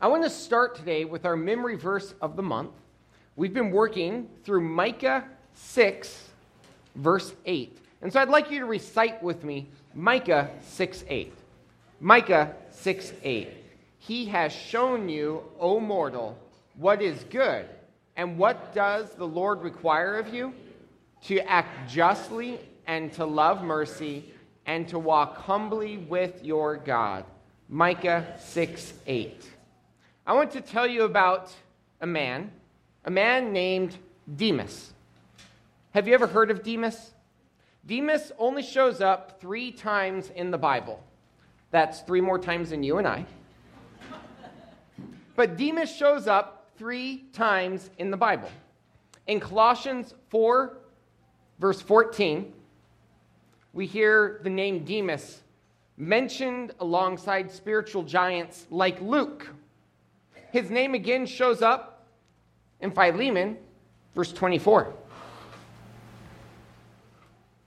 I want to start today with our memory verse of the month. We've been working through Micah 6, verse 8. And so I'd like you to recite with me Micah 6, 8. Micah 6, 8. He has shown you, O mortal, what is good. And what does the Lord require of you? To act justly and to love mercy and to walk humbly with your God. Micah 6 8. I want to tell you about a man, a man named Demas. Have you ever heard of Demas? Demas only shows up three times in the Bible. That's three more times than you and I. But Demas shows up three times in the Bible. In Colossians 4, verse 14, we hear the name Demas mentioned alongside spiritual giants like Luke. His name again shows up in Philemon, verse 24.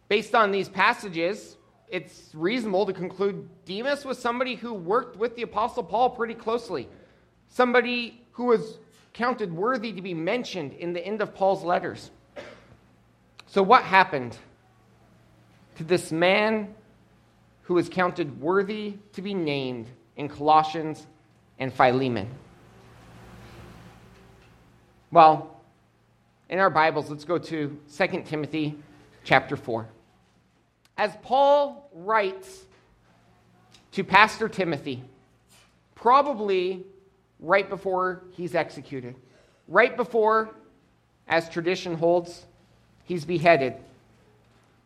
Based on these passages, it's reasonable to conclude Demas was somebody who worked with the Apostle Paul pretty closely, somebody who was counted worthy to be mentioned in the end of Paul's letters. So, what happened to this man who was counted worthy to be named in Colossians and Philemon? Well, in our Bibles, let's go to 2 Timothy chapter 4. As Paul writes to Pastor Timothy, probably right before he's executed, right before, as tradition holds, he's beheaded.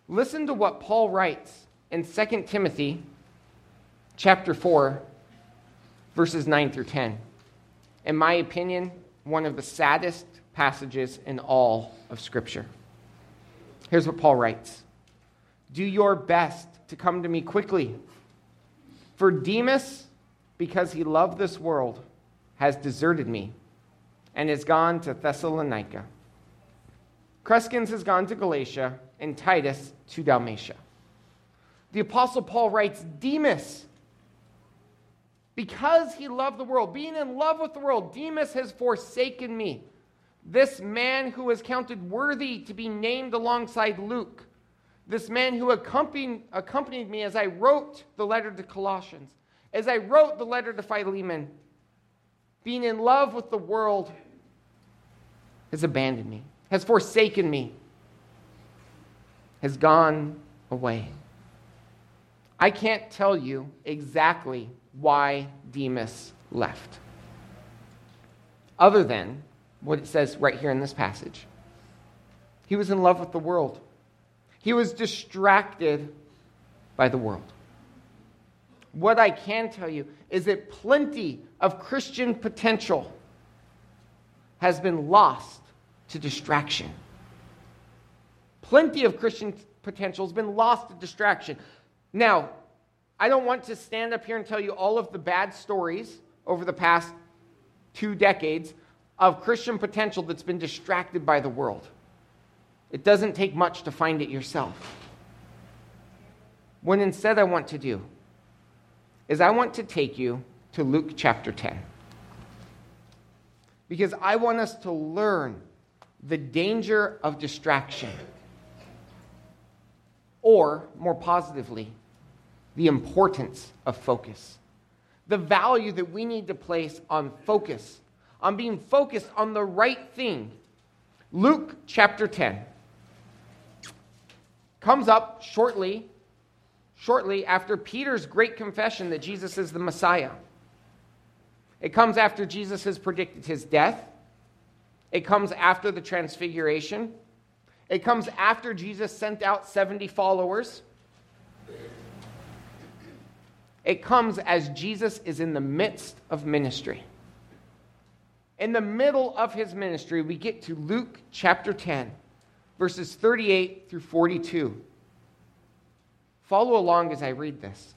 Listen to what Paul writes in 2 Timothy chapter 4 verses 9 through 10. In my opinion, one of the saddest passages in all of scripture. Here's what Paul writes. Do your best to come to me quickly. For Demas, because he loved this world, has deserted me and has gone to Thessalonica. Crescens has gone to Galatia, and Titus to Dalmatia. The Apostle Paul writes Demas, because he loved the world, being in love with the world, Demas has forsaken me. This man who was counted worthy to be named alongside Luke, this man who accompanied, accompanied me as I wrote the letter to Colossians, as I wrote the letter to Philemon, being in love with the world, has abandoned me, has forsaken me, has gone away. I can't tell you exactly why Demas left, other than what it says right here in this passage. He was in love with the world, he was distracted by the world. What I can tell you is that plenty of Christian potential has been lost to distraction. Plenty of Christian potential has been lost to distraction. Now, I don't want to stand up here and tell you all of the bad stories over the past two decades of Christian potential that's been distracted by the world. It doesn't take much to find it yourself. What instead I want to do is I want to take you to Luke chapter 10. Because I want us to learn the danger of distraction. Or, more positively, the importance of focus, the value that we need to place on focus, on being focused on the right thing. Luke chapter 10 comes up shortly shortly after Peter's great confession that Jesus is the Messiah. It comes after Jesus has predicted his death. It comes after the transfiguration. It comes after Jesus sent out 70 followers. It comes as Jesus is in the midst of ministry. In the middle of his ministry, we get to Luke chapter 10, verses 38 through 42. Follow along as I read this.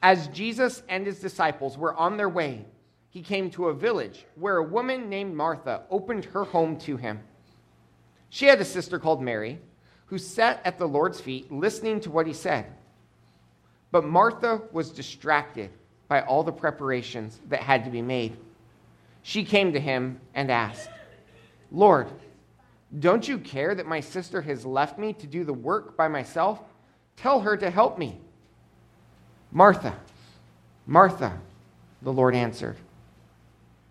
As Jesus and his disciples were on their way, he came to a village where a woman named Martha opened her home to him. She had a sister called Mary who sat at the Lord's feet listening to what he said. But Martha was distracted by all the preparations that had to be made. She came to him and asked, Lord, don't you care that my sister has left me to do the work by myself? Tell her to help me. Martha, Martha, the Lord answered,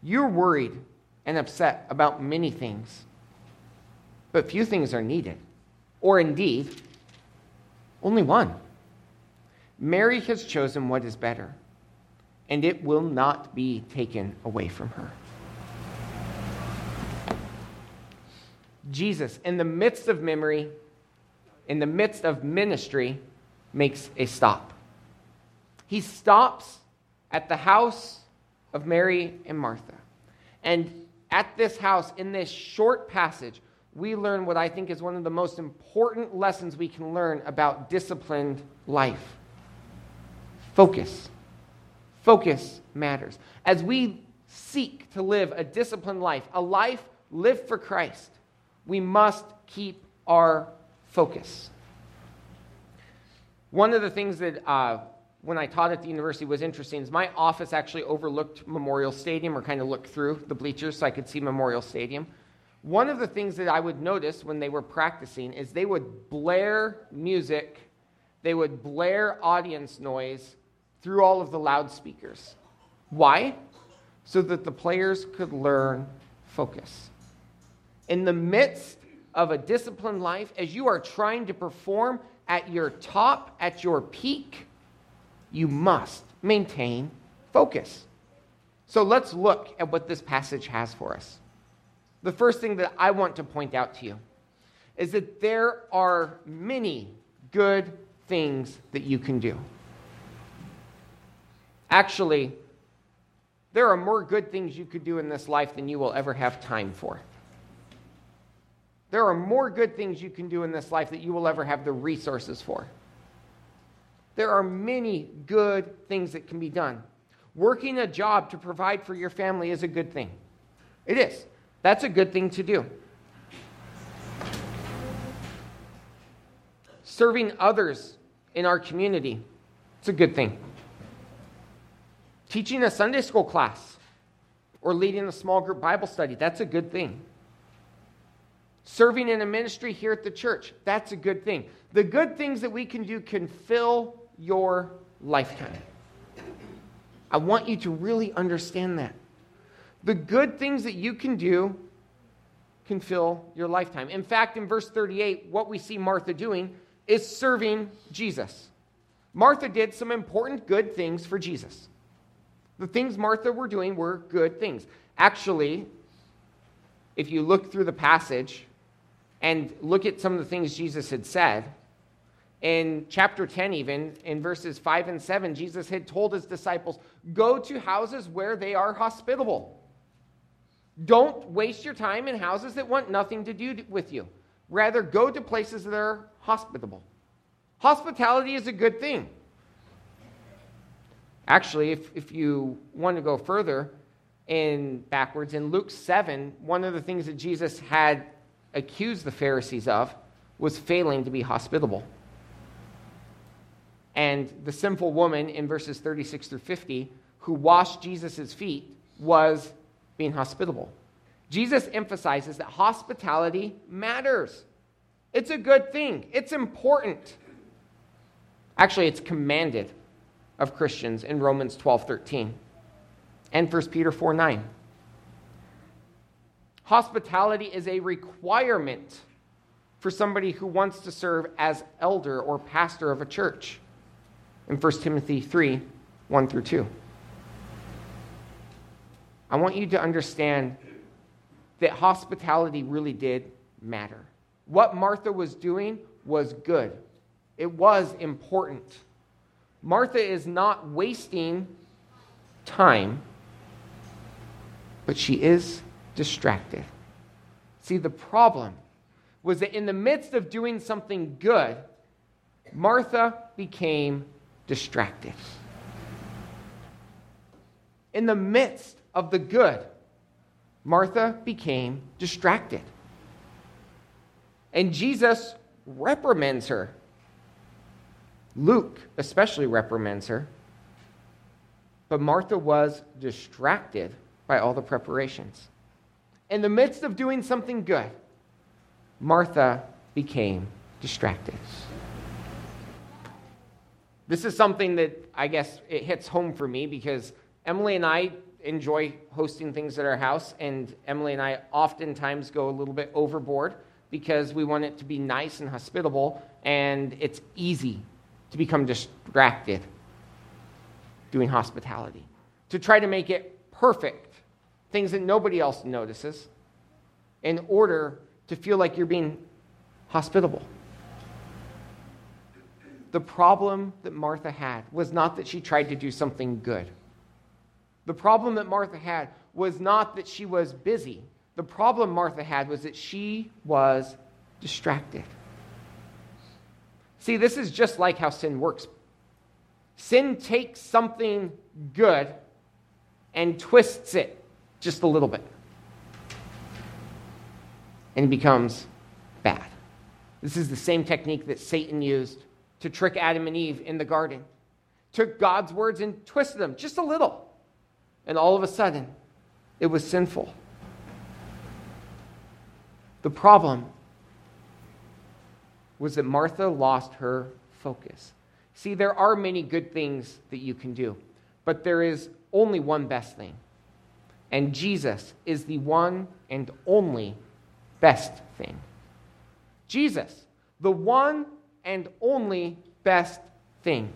You're worried and upset about many things, but few things are needed, or indeed, only one. Mary has chosen what is better, and it will not be taken away from her. Jesus, in the midst of memory, in the midst of ministry, makes a stop. He stops at the house of Mary and Martha. And at this house, in this short passage, we learn what I think is one of the most important lessons we can learn about disciplined life focus. Focus matters. As we seek to live a disciplined life, a life lived for Christ, we must keep our focus. One of the things that uh, when I taught at the university was interesting is my office actually overlooked Memorial Stadium or kind of looked through the bleachers so I could see Memorial Stadium. One of the things that I would notice when they were practicing is they would blare music, they would blare audience noise through all of the loudspeakers. Why? So that the players could learn focus in the midst of a disciplined life, as you are trying to perform at your top, at your peak, you must maintain focus. So let's look at what this passage has for us. The first thing that I want to point out to you is that there are many good things that you can do. Actually, there are more good things you could do in this life than you will ever have time for. There are more good things you can do in this life that you will ever have the resources for. There are many good things that can be done. Working a job to provide for your family is a good thing. It is. That's a good thing to do. Serving others in our community, it's a good thing. Teaching a Sunday school class or leading a small group Bible study, that's a good thing. Serving in a ministry here at the church, that's a good thing. The good things that we can do can fill your lifetime. I want you to really understand that. The good things that you can do can fill your lifetime. In fact, in verse 38, what we see Martha doing is serving Jesus. Martha did some important good things for Jesus. The things Martha were doing were good things. Actually, if you look through the passage, and look at some of the things Jesus had said. In chapter 10, even in verses 5 and 7, Jesus had told his disciples, Go to houses where they are hospitable. Don't waste your time in houses that want nothing to do with you. Rather, go to places that are hospitable. Hospitality is a good thing. Actually, if, if you want to go further in backwards, in Luke 7, one of the things that Jesus had accused the Pharisees of was failing to be hospitable. And the sinful woman in verses 36 through 50, who washed Jesus' feet, was being hospitable. Jesus emphasizes that hospitality matters. It's a good thing, it's important. Actually, it's commanded of Christians in Romans 12 13 and 1 Peter 4 9. Hospitality is a requirement for somebody who wants to serve as elder or pastor of a church in 1 Timothy 3 1 through 2. I want you to understand that hospitality really did matter. What Martha was doing was good, it was important. Martha is not wasting time, but she is distracted. See, the problem was that in the midst of doing something good, Martha became distracted. In the midst of the good, Martha became distracted. And Jesus reprimands her. Luke especially reprimands her. But Martha was distracted by all the preparations. In the midst of doing something good, Martha became distracted. This is something that I guess it hits home for me because Emily and I enjoy hosting things at our house, and Emily and I oftentimes go a little bit overboard because we want it to be nice and hospitable, and it's easy to become distracted doing hospitality, to try to make it perfect, things that nobody else notices, in order to feel like you're being hospitable. The problem that Martha had was not that she tried to do something good. The problem that Martha had was not that she was busy. The problem Martha had was that she was distracted. See, this is just like how sin works. Sin takes something good and twists it just a little bit. And it becomes bad. This is the same technique that Satan used to trick Adam and Eve in the garden. Took God's words and twisted them just a little. And all of a sudden, it was sinful. The problem was that Martha lost her focus. See, there are many good things that you can do, but there is only one best thing. And Jesus is the one and only best thing. Jesus, the one and only best thing.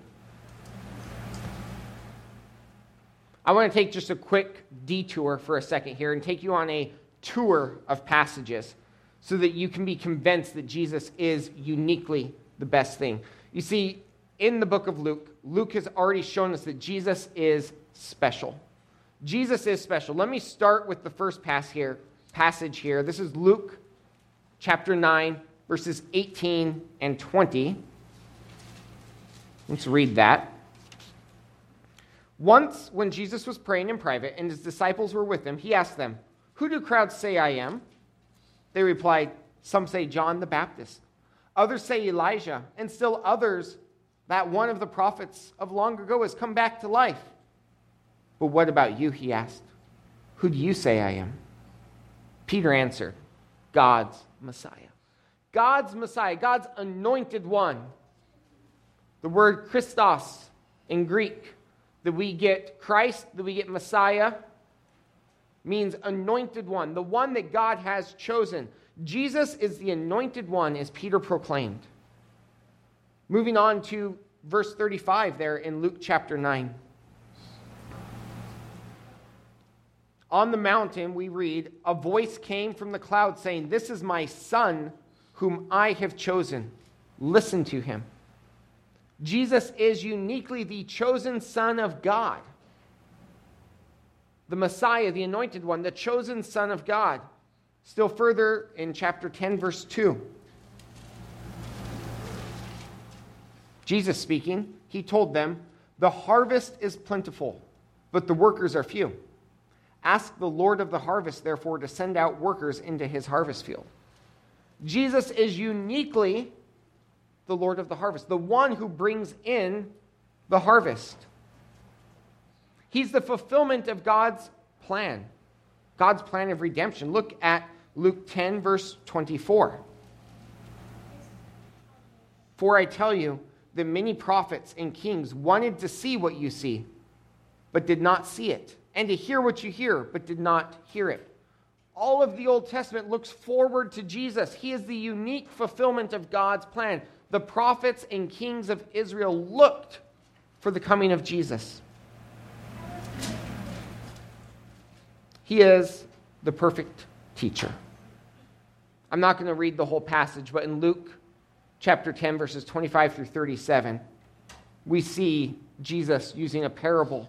I want to take just a quick detour for a second here and take you on a tour of passages so that you can be convinced that Jesus is uniquely the best thing. You see, in the book of Luke, Luke has already shown us that Jesus is special. Jesus is special. Let me start with the first pass here, passage here. This is Luke chapter 9, verses 18 and 20. Let's read that. Once, when Jesus was praying in private and his disciples were with him, he asked them, Who do crowds say I am? They replied, Some say John the Baptist, others say Elijah, and still others that one of the prophets of long ago has come back to life. But what about you? He asked. Who do you say I am? Peter answered, God's Messiah. God's Messiah, God's anointed one. The word Christos in Greek, that we get Christ, that we get Messiah, means anointed one, the one that God has chosen. Jesus is the anointed one, as Peter proclaimed. Moving on to verse 35 there in Luke chapter 9. On the mountain, we read, A voice came from the cloud saying, This is my son, whom I have chosen. Listen to him. Jesus is uniquely the chosen Son of God the Messiah, the anointed one, the chosen Son of God. Still further in chapter 10, verse 2. Jesus speaking, he told them, The harvest is plentiful, but the workers are few. Ask the Lord of the harvest, therefore, to send out workers into his harvest field. Jesus is uniquely the Lord of the harvest, the one who brings in the harvest. He's the fulfillment of God's plan, God's plan of redemption. Look at Luke 10, verse 24. For I tell you that many prophets and kings wanted to see what you see, but did not see it, and to hear what you hear, but did not hear it. All of the Old Testament looks forward to Jesus. He is the unique fulfillment of God's plan. The prophets and kings of Israel looked for the coming of Jesus. He is the perfect teacher. I'm not going to read the whole passage, but in Luke chapter 10, verses 25 through 37, we see Jesus using a parable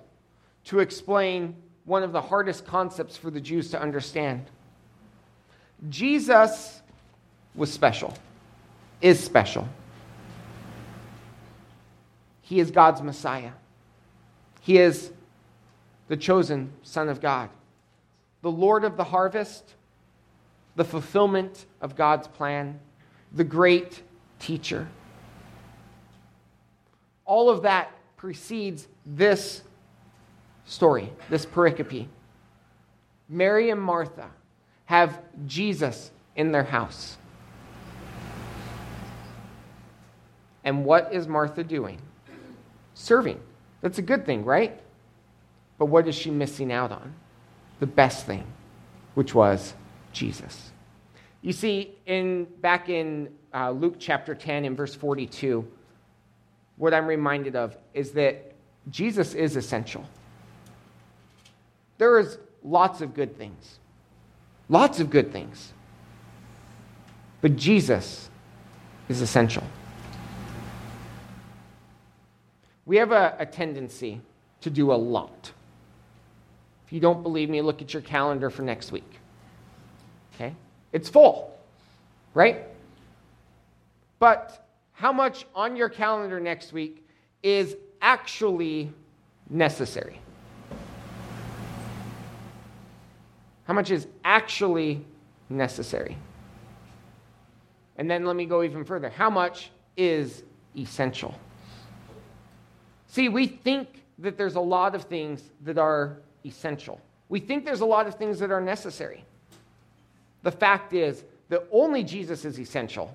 to explain one of the hardest concepts for the Jews to understand. Jesus was special, is special. He is God's Messiah. He is the chosen Son of God the Lord of the harvest, the fulfillment of God's plan, the great teacher. All of that precedes this story, this pericope. Mary and Martha have Jesus in their house. And what is Martha doing? Serving. That's a good thing, right? But what is she missing out on? The best thing, which was Jesus. You see, in back in uh, Luke chapter 10 and verse 42, what I'm reminded of is that Jesus is essential. There is lots of good things, lots of good things, but Jesus is essential. We have a, a tendency to do a lot. If you don't believe me, look at your calendar for next week. Okay? It's full, right? But how much on your calendar next week is actually necessary? How much is actually necessary? And then let me go even further. How much is essential? See, we think that there's a lot of things that are essential. We think there's a lot of things that are necessary. The fact is that only Jesus is essential,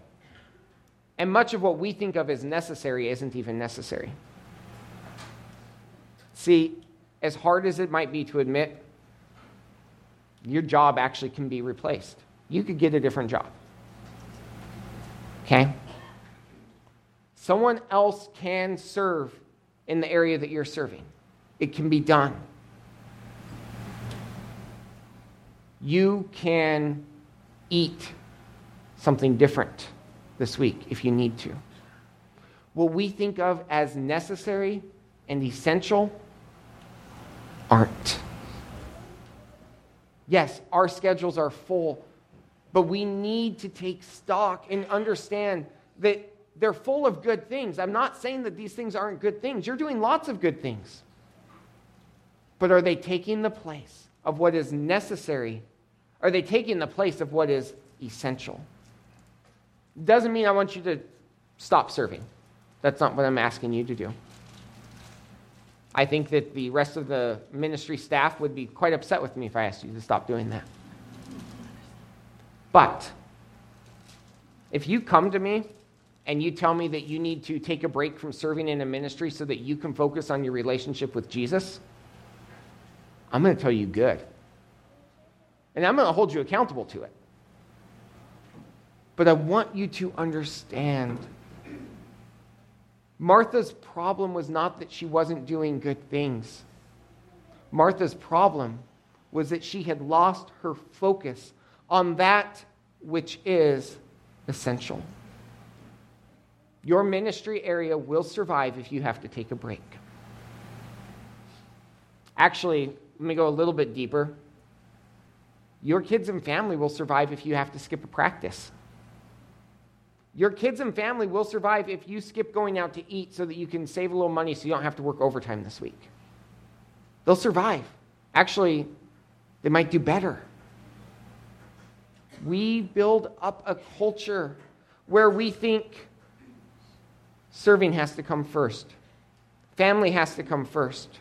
and much of what we think of as necessary isn't even necessary. See, as hard as it might be to admit, your job actually can be replaced. You could get a different job. Okay? Someone else can serve in the area that you're serving. It can be done. You can eat something different this week if you need to. What we think of as necessary and essential aren't. Yes, our schedules are full, but we need to take stock and understand that they're full of good things. I'm not saying that these things aren't good things. You're doing lots of good things. But are they taking the place of what is necessary? Are they taking the place of what is essential? Doesn't mean I want you to stop serving. That's not what I'm asking you to do. I think that the rest of the ministry staff would be quite upset with me if I asked you to stop doing that. But if you come to me and you tell me that you need to take a break from serving in a ministry so that you can focus on your relationship with Jesus, I'm going to tell you good. And I'm going to hold you accountable to it. But I want you to understand Martha's problem was not that she wasn't doing good things. Martha's problem was that she had lost her focus on that which is essential. Your ministry area will survive if you have to take a break. Actually, let me go a little bit deeper. Your kids and family will survive if you have to skip a practice. Your kids and family will survive if you skip going out to eat so that you can save a little money so you don't have to work overtime this week. They'll survive. Actually, they might do better. We build up a culture where we think Serving has to come first, family has to come first.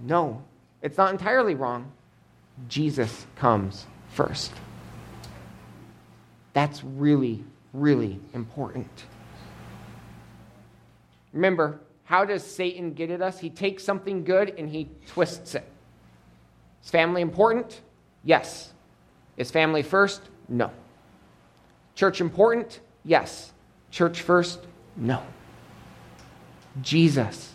No, it's not entirely wrong. Jesus comes first. That's really, really important. Remember, how does Satan get at us? He takes something good and he twists it. Is family important? Yes. Is family first? No. Church important? Yes. Church first? No. Jesus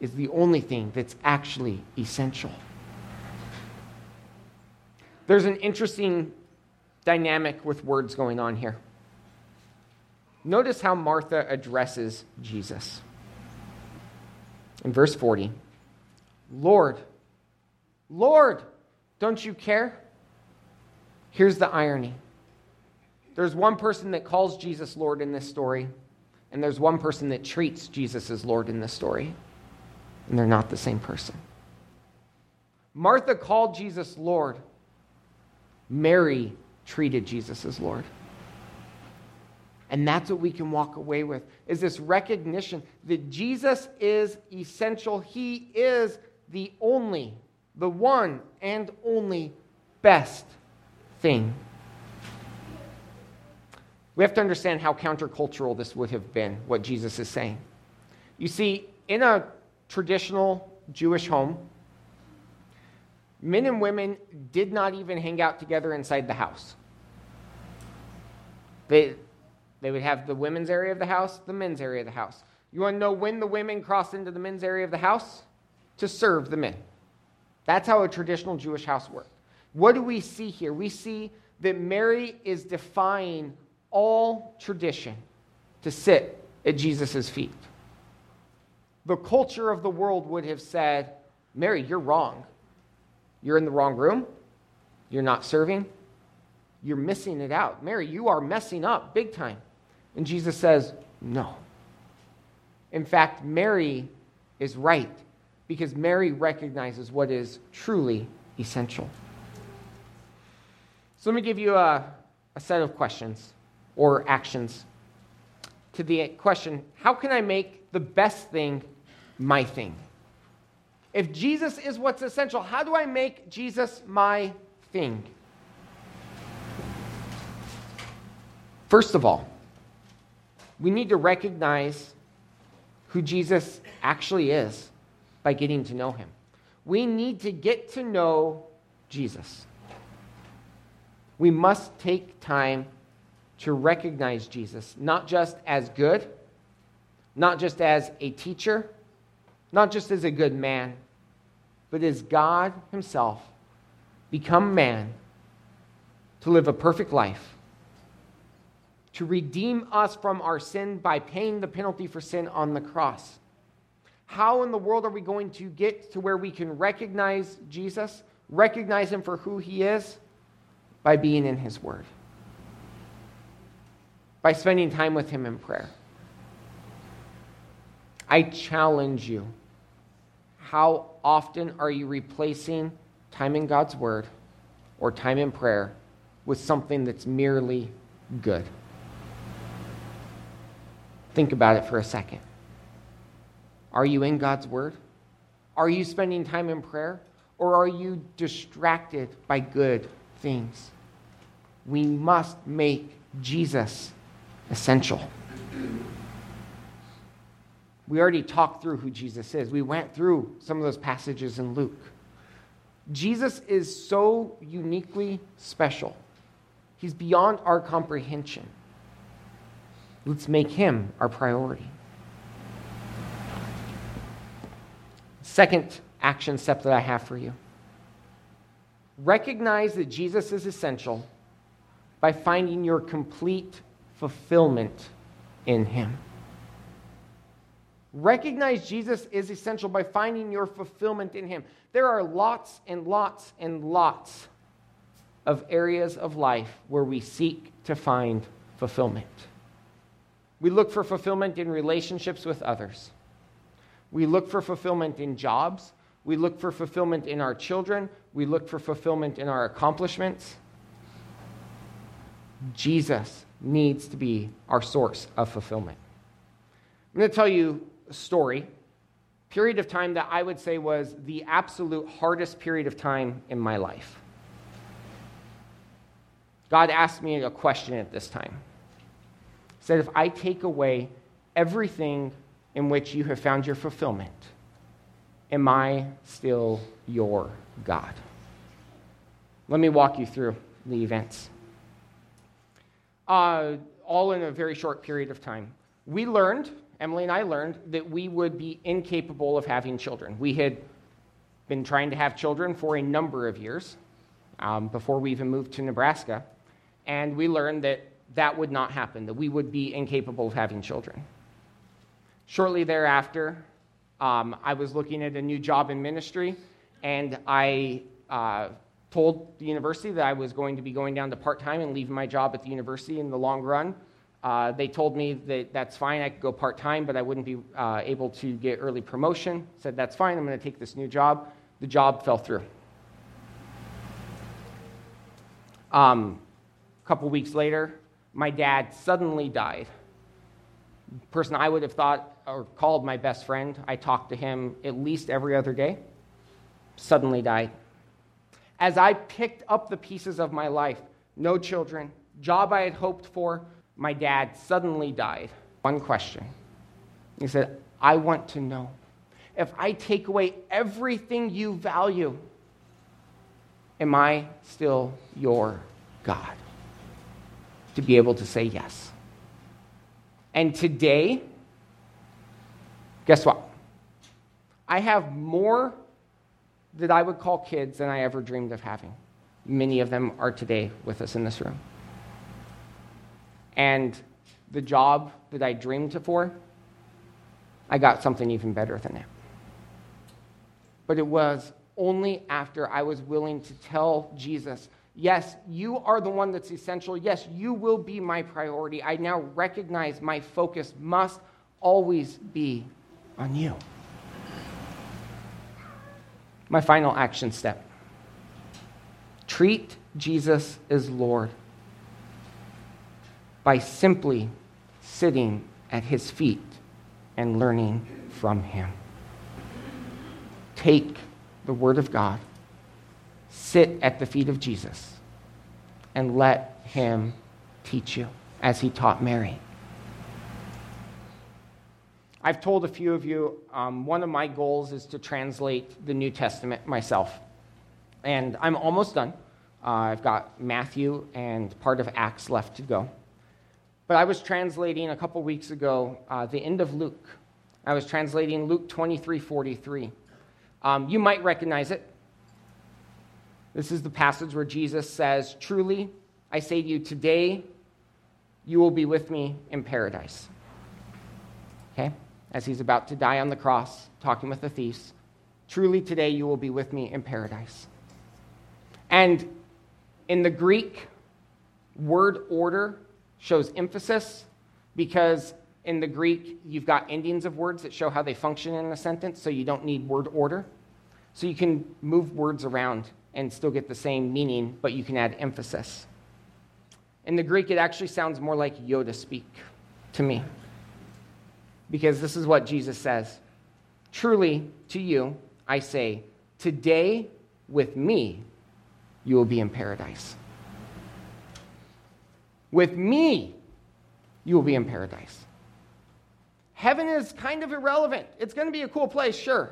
is the only thing that's actually essential. There's an interesting dynamic with words going on here. Notice how Martha addresses Jesus. In verse 40, Lord, Lord, don't you care? Here's the irony there's one person that calls Jesus Lord in this story, and there's one person that treats Jesus as Lord in this story, and they're not the same person. Martha called Jesus Lord. Mary treated Jesus as Lord. And that's what we can walk away with is this recognition that Jesus is essential. He is the only, the one and only best thing. We have to understand how countercultural this would have been, what Jesus is saying. You see, in a traditional Jewish home, men and women did not even hang out together inside the house. They, they would have the women's area of the house, the men's area of the house. You want to know when the women crossed into the men's area of the house? To serve the men. That's how a traditional Jewish house worked. What do we see here? We see that Mary is defying all tradition to sit at Jesus' feet. The culture of the world would have said, Mary, you're wrong. You're in the wrong room. You're not serving. You're missing it out. Mary, you are messing up big time. And Jesus says, No. In fact, Mary is right because Mary recognizes what is truly essential. So let me give you a, a set of questions or actions to the question how can I make the best thing my thing? If Jesus is what's essential, how do I make Jesus my thing? First of all, we need to recognize who Jesus actually is by getting to know him. We need to get to know Jesus. We must take time to recognize Jesus, not just as good, not just as a teacher, not just as a good man, but as God Himself become man to live a perfect life, to redeem us from our sin by paying the penalty for sin on the cross. How in the world are we going to get to where we can recognize Jesus, recognize Him for who He is? By being in His Word, by spending time with Him in prayer. I challenge you how often are you replacing time in God's Word or time in prayer with something that's merely good? Think about it for a second. Are you in God's Word? Are you spending time in prayer? Or are you distracted by good things? We must make Jesus essential. We already talked through who Jesus is. We went through some of those passages in Luke. Jesus is so uniquely special, he's beyond our comprehension. Let's make him our priority. Second action step that I have for you recognize that Jesus is essential by finding your complete fulfillment in him. Recognize Jesus is essential by finding your fulfillment in Him. There are lots and lots and lots of areas of life where we seek to find fulfillment. We look for fulfillment in relationships with others. We look for fulfillment in jobs. We look for fulfillment in our children. We look for fulfillment in our accomplishments. Jesus needs to be our source of fulfillment. I'm going to tell you story, period of time that I would say was the absolute hardest period of time in my life. God asked me a question at this time. He said, If I take away everything in which you have found your fulfillment, am I still your God? Let me walk you through the events. Uh, all in a very short period of time. We learned Emily and I learned that we would be incapable of having children. We had been trying to have children for a number of years um, before we even moved to Nebraska, and we learned that that would not happen, that we would be incapable of having children. Shortly thereafter, um, I was looking at a new job in ministry, and I uh, told the university that I was going to be going down to part time and leaving my job at the university in the long run uh, they told me that that's fine, I could go part time, but I wouldn't be uh, able to get early promotion. Said, that's fine, I'm going to take this new job. The job fell through. Um, a couple weeks later, my dad suddenly died. Person I would have thought or called my best friend. I talked to him at least every other day. suddenly died. As I picked up the pieces of my life, no children, job I had hoped for, my dad suddenly died. One question. He said, I want to know if I take away everything you value, am I still your God? To be able to say yes. And today, guess what? I have more that I would call kids than I ever dreamed of having. Many of them are today with us in this room. And the job that I dreamed for, I got something even better than that. But it was only after I was willing to tell Jesus, Yes, you are the one that's essential. Yes, you will be my priority. I now recognize my focus must always be on you. My final action step treat Jesus as Lord by simply sitting at his feet and learning from him. Take the Word of God, sit at the feet of Jesus, and let him teach you as he taught Mary. I've told a few of you um, one of my goals is to translate the New Testament myself. And I'm almost done. Uh, I've got Matthew and part of Acts left to go. But I was translating a couple weeks ago uh, the end of Luke. I was translating Luke 23 43. Um, you might recognize it. This is the passage where Jesus says, Truly, I say to you, today you will be with me in paradise. Okay? as he's about to die on the cross, talking with the thieves. Truly, today you will be with me in paradise. And in the Greek, word order shows emphasis because in the Greek, you've got endings of words that show how they function in a sentence, so you don't need word order. So you can move words around and still get the same meaning, but you can add emphasis. In the Greek, it actually sounds more like Yoda speak to me because this is what Jesus says Truly, to you, I say, today with me, you will be in paradise. With me, you will be in paradise. Heaven is kind of irrelevant. It's going to be a cool place, sure.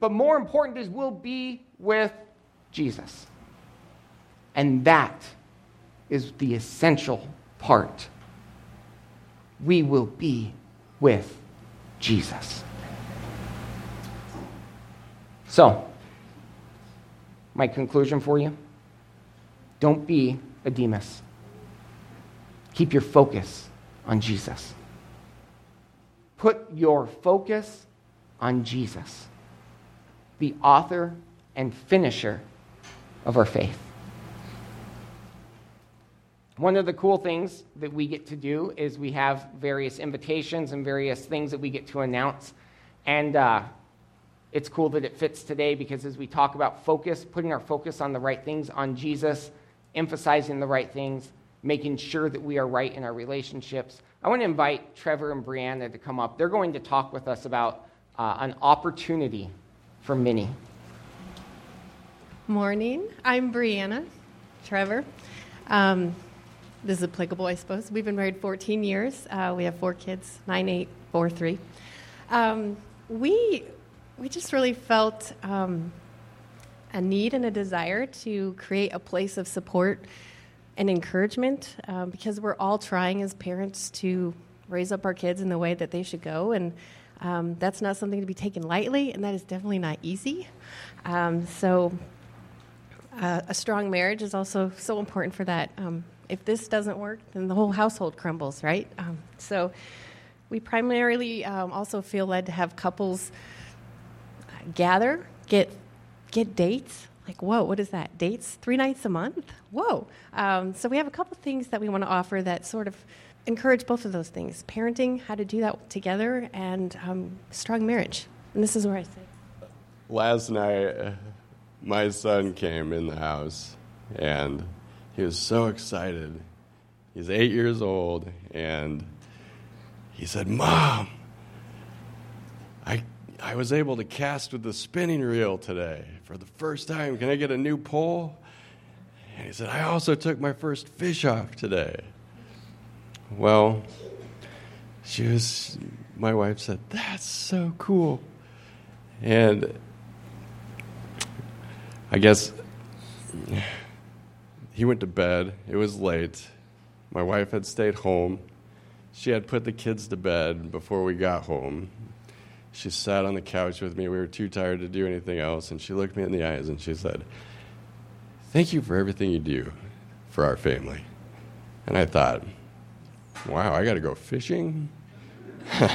But more important is we'll be with Jesus. And that is the essential part we will be with Jesus. So, my conclusion for you don't be Keep your focus on Jesus. Put your focus on Jesus, the author and finisher of our faith. One of the cool things that we get to do is we have various invitations and various things that we get to announce. And uh, it's cool that it fits today because as we talk about focus, putting our focus on the right things, on Jesus, emphasizing the right things, making sure that we are right in our relationships, I want to invite Trevor and Brianna to come up. They're going to talk with us about uh, an opportunity for many. Morning. I'm Brianna. Trevor. Um, this is applicable, I suppose. We've been married 14 years. Uh, we have four kids, nine, eight, four, three. Um, we we just really felt um, a need and a desire to create a place of support and encouragement um, because we're all trying as parents to raise up our kids in the way that they should go, and um, that's not something to be taken lightly, and that is definitely not easy. Um, so. Uh, a strong marriage is also so important for that. Um, if this doesn't work, then the whole household crumbles, right? Um, so we primarily um, also feel led to have couples gather, get get dates. Like, whoa, what is that? Dates three nights a month? Whoa. Um, so we have a couple things that we want to offer that sort of encourage both of those things: parenting, how to do that together, and um, strong marriage. And this is where I say. Last night, my son came in the house, and he was so excited. He's eight years old, and he said, Mom, I, was able to cast with the spinning reel today for the first time. Can I get a new pole? And he said, I also took my first fish off today. Well, she was, my wife said, That's so cool. And I guess he went to bed. It was late. My wife had stayed home. She had put the kids to bed before we got home. She sat on the couch with me. We were too tired to do anything else. And she looked me in the eyes and she said, Thank you for everything you do for our family. And I thought, wow, I got to go fishing? and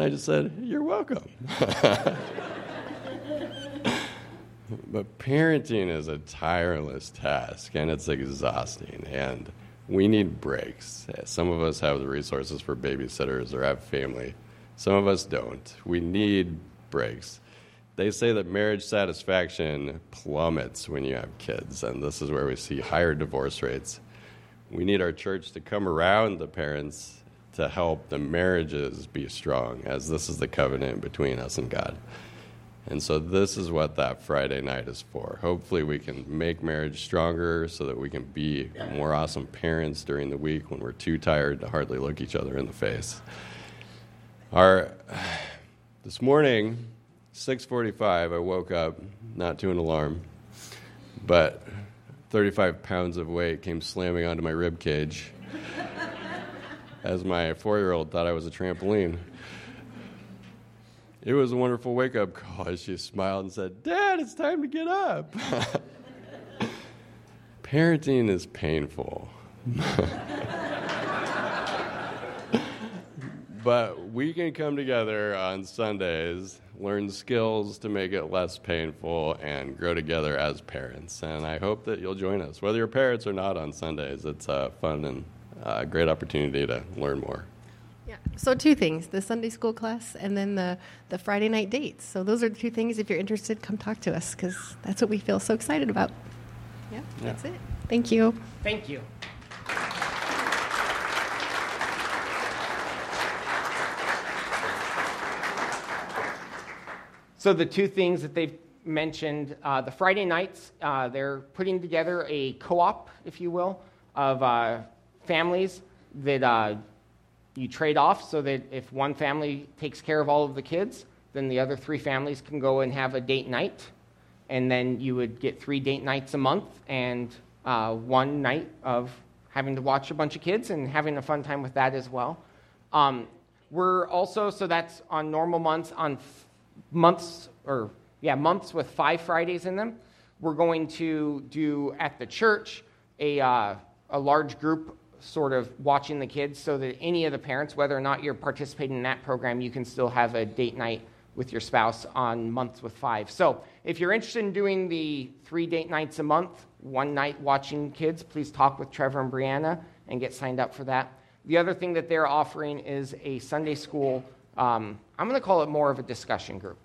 I just said, You're welcome. but parenting is a tireless task and it's exhausting. And we need breaks. Some of us have the resources for babysitters or have family, some of us don't. We need breaks. They say that marriage satisfaction plummets when you have kids, and this is where we see higher divorce rates. We need our church to come around the parents to help the marriages be strong, as this is the covenant between us and God. And so, this is what that Friday night is for. Hopefully, we can make marriage stronger so that we can be more awesome parents during the week when we're too tired to hardly look each other in the face. Our, this morning, 6:45, I woke up, not to an alarm, but 35 pounds of weight came slamming onto my rib cage as my four-year-old thought I was a trampoline. It was a wonderful wake up call she smiled and said, Dad, it's time to get up. Parenting is painful. but we can come together on Sundays, learn skills to make it less painful, and grow together as parents. And I hope that you'll join us. Whether you're parents or not on Sundays, it's a fun and a great opportunity to learn more. Yeah. So two things: the Sunday school class, and then the the Friday night dates. So those are the two things. If you're interested, come talk to us because that's what we feel so excited about. Yeah, yeah. that's it. Thank you. Thank you. So the two things that they've mentioned, uh, the Friday nights, uh, they're putting together a co-op, if you will, of uh, families that uh, you trade off so that if one family takes care of all of the kids, then the other three families can go and have a date night. And then you would get three date nights a month and uh, one night of having to watch a bunch of kids and having a fun time with that as well. Um, we're also, so that's on normal months, on f- months, or yeah, months with five Fridays in them. We're going to do at the church a, uh, a large group sort of watching the kids so that any of the parents, whether or not you're participating in that program, you can still have a date night with your spouse on months with five. So if you're interested in doing the three date nights a month, one night watching kids, please talk with Trevor and Brianna and get signed up for that. The other thing that they're offering is a Sunday school, um, I'm going to call it more of a discussion group.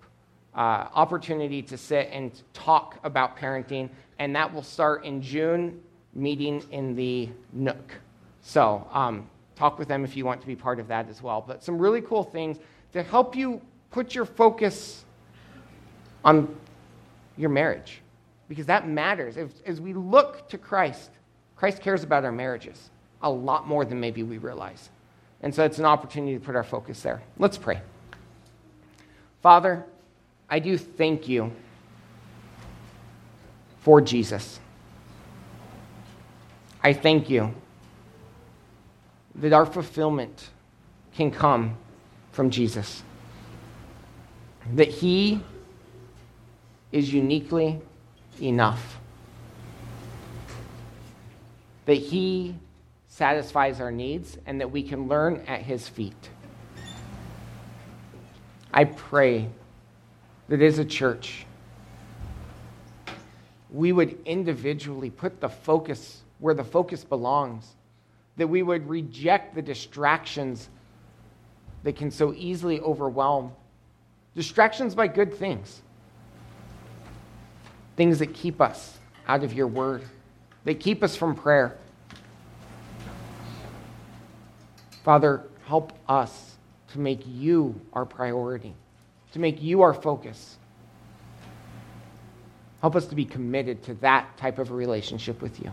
Uh, opportunity to sit and talk about parenting, and that will start in June, meeting in the Nook. So um, talk with them if you want to be part of that as well. But some really cool things to help you put your focus on your marriage because that matters. If, as we look to Christ, Christ cares about our marriages a lot more than maybe we realize. And so it's an opportunity to put our focus there. Let's pray. Father, I do thank you for Jesus. I thank you that our fulfillment can come from Jesus. That He is uniquely enough. That He satisfies our needs and that we can learn at His feet. I pray that as a church, we would individually put the focus where the focus belongs that we would reject the distractions that can so easily overwhelm. Distractions by good things, things that keep us out of your word, that keep us from prayer. Father, help us to make you our priority, to make you our focus. Help us to be committed to that type of a relationship with you.